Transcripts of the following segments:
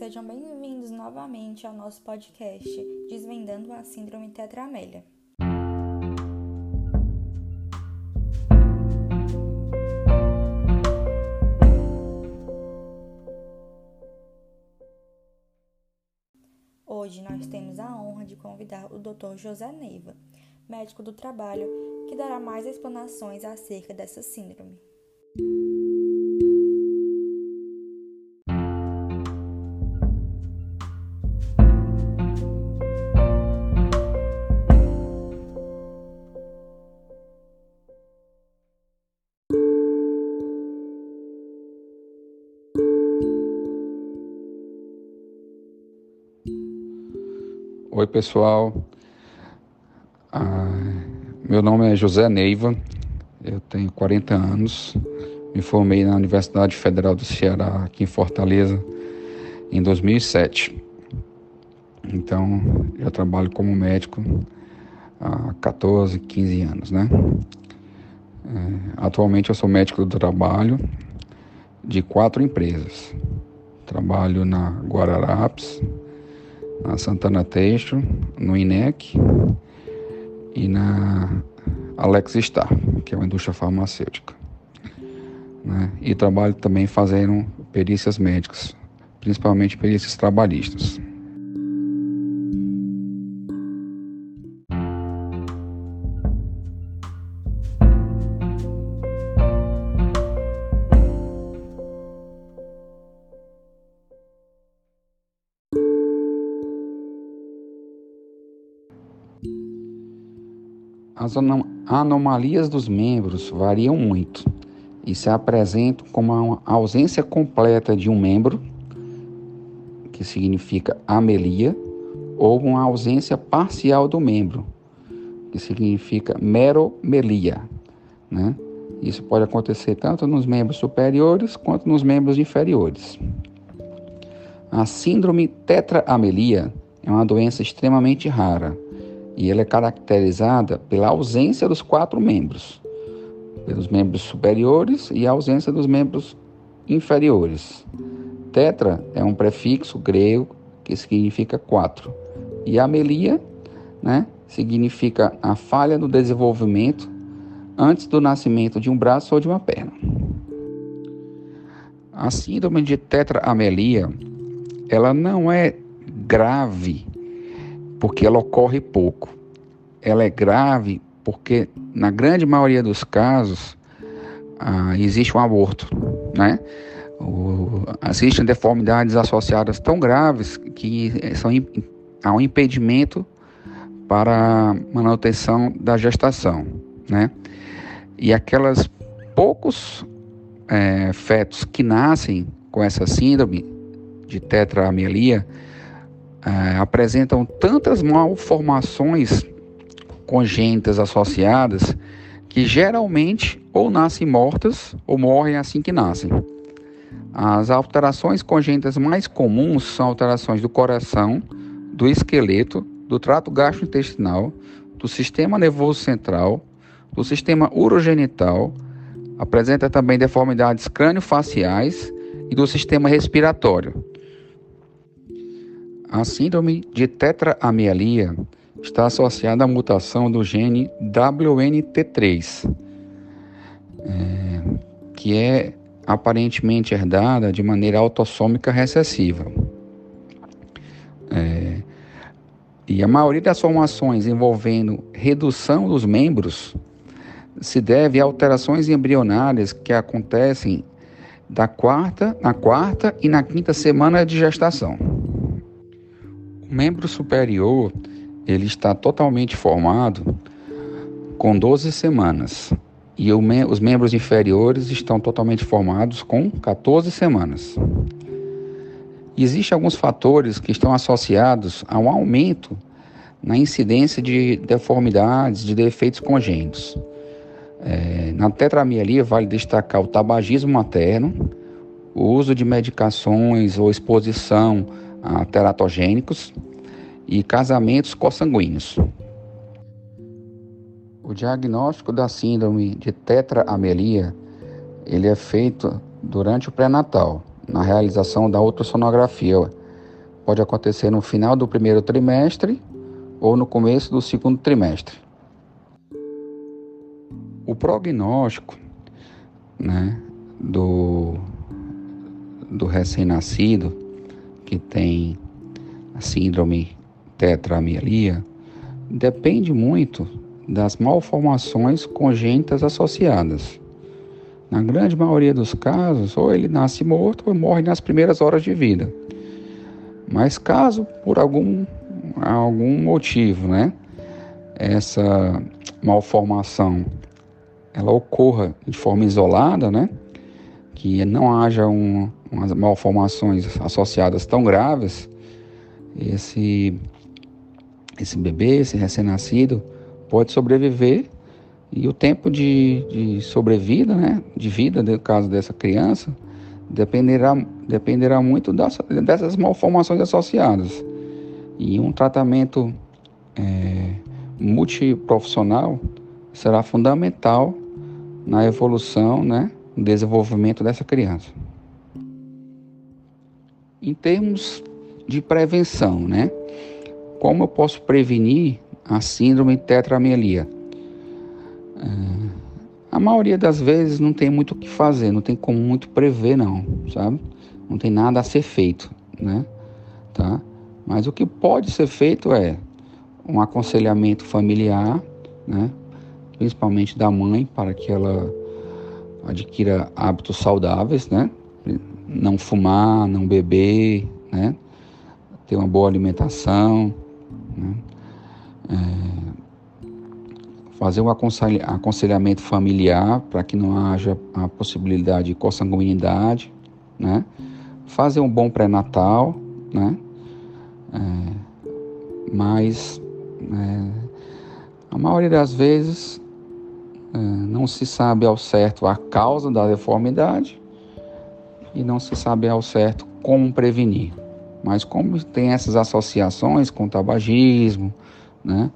sejam bem-vindos novamente ao nosso podcast Desvendando a Síndrome Tetramélia. Hoje nós temos a honra de convidar o Dr. José Neiva, médico do trabalho, que dará mais explanações acerca dessa síndrome. Oi, pessoal. Ah, meu nome é José Neiva, eu tenho 40 anos, me formei na Universidade Federal do Ceará, aqui em Fortaleza, em 2007. Então, eu trabalho como médico há 14, 15 anos, né? É, atualmente eu sou médico do trabalho de quatro empresas. Trabalho na Guararapes, na Santana Teixo, no INEC e na Alex Star, que é uma indústria farmacêutica. Né? E trabalho também fazendo perícias médicas, principalmente perícias trabalhistas. As anomalias dos membros variam muito e se apresentam como uma ausência completa de um membro, que significa amelia, ou uma ausência parcial do membro, que significa meromelia. Né? Isso pode acontecer tanto nos membros superiores quanto nos membros inferiores. A síndrome tetraamelia é uma doença extremamente rara e ela é caracterizada pela ausência dos quatro membros, pelos membros superiores e a ausência dos membros inferiores. Tetra é um prefixo grego que significa quatro, e amelia, né, significa a falha no desenvolvimento antes do nascimento de um braço ou de uma perna. A síndrome de tetraamelia, ela não é grave porque ela ocorre pouco. Ela é grave porque, na grande maioria dos casos, ah, existe um aborto, né? O, existem deformidades associadas tão graves que são, há um impedimento para manutenção da gestação, né? E aquelas poucos é, fetos que nascem com essa síndrome de tetraamelia, é, apresentam tantas malformações congênitas associadas que geralmente ou nascem mortas ou morrem assim que nascem. As alterações congênitas mais comuns são alterações do coração, do esqueleto, do trato gastrointestinal, do sistema nervoso central, do sistema urogenital, apresenta também deformidades crânio-faciais e do sistema respiratório. A síndrome de tetraamelia está associada à mutação do gene WNT3, é, que é aparentemente herdada de maneira autossômica recessiva. É, e a maioria das formações envolvendo redução dos membros se deve a alterações embrionárias que acontecem da quarta, na quarta e na quinta semana de gestação. Membro superior ele está totalmente formado com 12 semanas e os membros inferiores estão totalmente formados com 14 semanas. Existem alguns fatores que estão associados a um aumento na incidência de deformidades, de defeitos congênitos. É, na tetramialia vale destacar o tabagismo materno, o uso de medicações ou exposição a teratogênicos e casamentos consanguíneos. O diagnóstico da síndrome de tetraamelia ele é feito durante o pré-natal, na realização da ultrassonografia pode acontecer no final do primeiro trimestre ou no começo do segundo trimestre. O prognóstico né, do, do recém-nascido que tem a síndrome tetramelia depende muito das malformações congênitas associadas. Na grande maioria dos casos, ou ele nasce morto ou morre nas primeiras horas de vida. Mas caso por algum, algum motivo, né, essa malformação ela ocorra de forma isolada, né, que não haja um, umas malformações associadas tão graves, esse esse bebê, esse recém-nascido, pode sobreviver e o tempo de, de sobrevida, né, de vida, no caso dessa criança, dependerá, dependerá muito das, dessas malformações associadas. E um tratamento é, multiprofissional será fundamental na evolução, né, no desenvolvimento dessa criança. Em termos de prevenção, né, como eu posso prevenir a síndrome de tetramelia? É, a maioria das vezes não tem muito o que fazer, não tem como muito prever não, sabe? Não tem nada a ser feito, né? Tá? Mas o que pode ser feito é um aconselhamento familiar, né? Principalmente da mãe para que ela adquira hábitos saudáveis, né? Não fumar, não beber, né? Ter uma boa alimentação, né? É, fazer um aconselhamento familiar para que não haja a possibilidade de consanguinidade, né? Fazer um bom pré-natal, né? É, mas é, a maioria das vezes não se sabe ao certo a causa da deformidade e não se sabe ao certo como prevenir. Mas como tem essas associações com o tabagismo, né?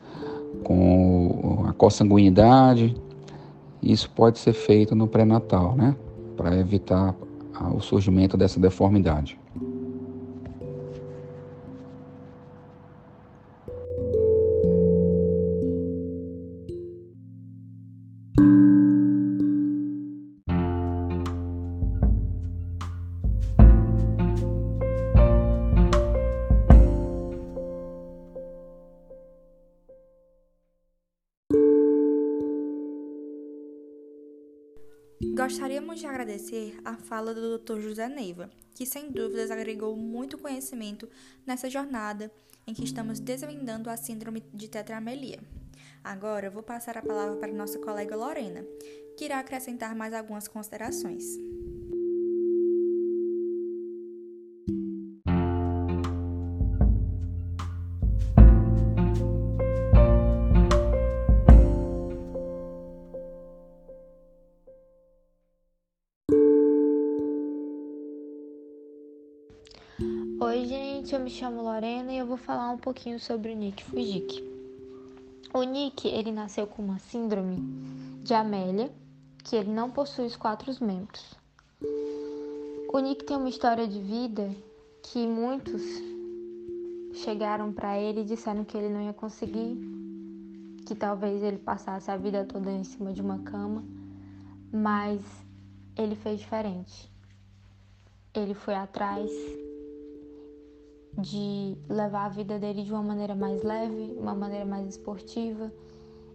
com a consanguinidade. Isso pode ser feito no pré-natal, né? Para evitar o surgimento dessa deformidade. Gostaríamos de agradecer a fala do Dr. José Neiva, que sem dúvidas agregou muito conhecimento nessa jornada em que estamos desvendando a síndrome de tetramelia. Agora vou passar a palavra para nossa colega Lorena, que irá acrescentar mais algumas considerações. Oi, gente, eu me chamo Lorena e eu vou falar um pouquinho sobre o Nick Fujiki. O Nick, ele nasceu com uma síndrome de Amélia, que ele não possui os quatro membros. O Nick tem uma história de vida que muitos chegaram para ele e disseram que ele não ia conseguir, que talvez ele passasse a vida toda em cima de uma cama, mas ele fez diferente. Ele foi atrás, de levar a vida dele de uma maneira mais leve, uma maneira mais esportiva.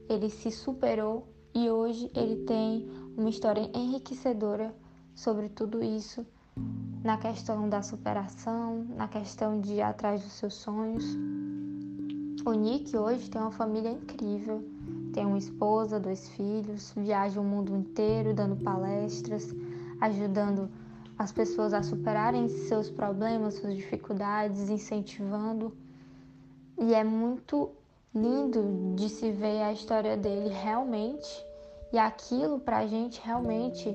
Ele se superou e hoje ele tem uma história enriquecedora sobre tudo isso, na questão da superação, na questão de ir atrás dos seus sonhos. O Nick hoje tem uma família incrível, tem uma esposa, dois filhos, viaja o mundo inteiro dando palestras, ajudando as pessoas a superarem seus problemas, suas dificuldades, incentivando. E é muito lindo de se ver a história dele realmente. E aquilo pra gente realmente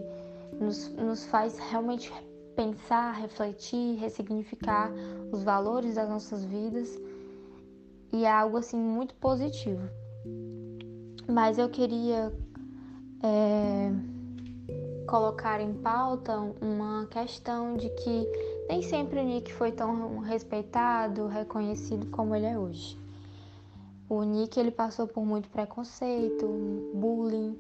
nos, nos faz realmente pensar, refletir, ressignificar os valores das nossas vidas. E é algo assim muito positivo. Mas eu queria. É colocar em pauta uma questão de que nem sempre o Nick foi tão respeitado, reconhecido como ele é hoje. O Nick ele passou por muito preconceito, bullying,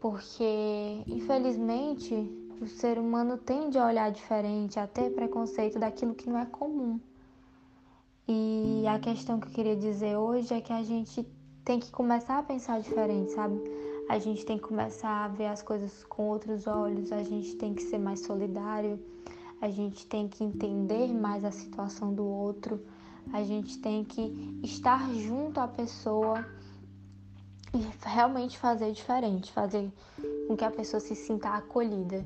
porque infelizmente o ser humano tende a olhar diferente, a ter preconceito daquilo que não é comum. E a questão que eu queria dizer hoje é que a gente tem que começar a pensar diferente, sabe? A gente tem que começar a ver as coisas com outros olhos, a gente tem que ser mais solidário, a gente tem que entender mais a situação do outro, a gente tem que estar junto à pessoa e realmente fazer diferente, fazer com que a pessoa se sinta acolhida.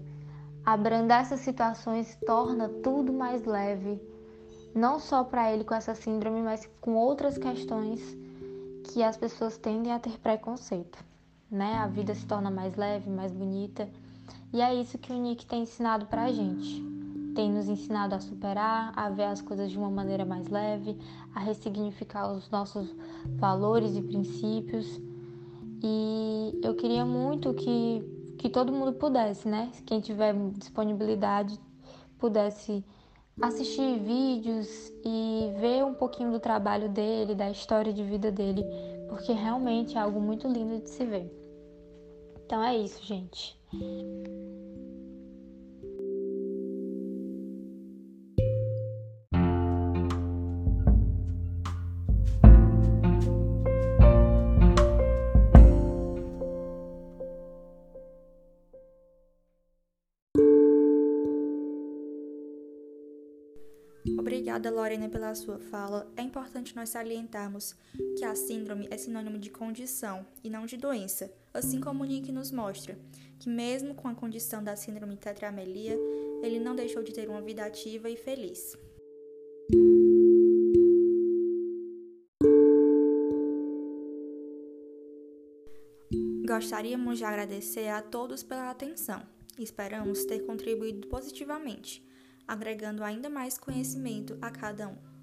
Abrandar essas situações torna tudo mais leve, não só para ele com essa síndrome, mas com outras questões que as pessoas tendem a ter preconceito, né? A vida se torna mais leve, mais bonita. E é isso que o Nick tem ensinado pra gente. Tem nos ensinado a superar, a ver as coisas de uma maneira mais leve, a ressignificar os nossos valores e princípios. E eu queria muito que, que todo mundo pudesse, né? Quem tiver disponibilidade, pudesse assistir vídeos e ver um pouquinho do trabalho dele, da história de vida dele, porque realmente é algo muito lindo de se ver. Então é isso, gente. Obrigada, Lorena, pela sua fala. É importante nós salientarmos que a síndrome é sinônimo de condição e não de doença, assim como o Nick nos mostra, que mesmo com a condição da síndrome tetramelia, ele não deixou de ter uma vida ativa e feliz. Gostaríamos de agradecer a todos pela atenção. Esperamos ter contribuído positivamente agregando ainda mais conhecimento a cada um.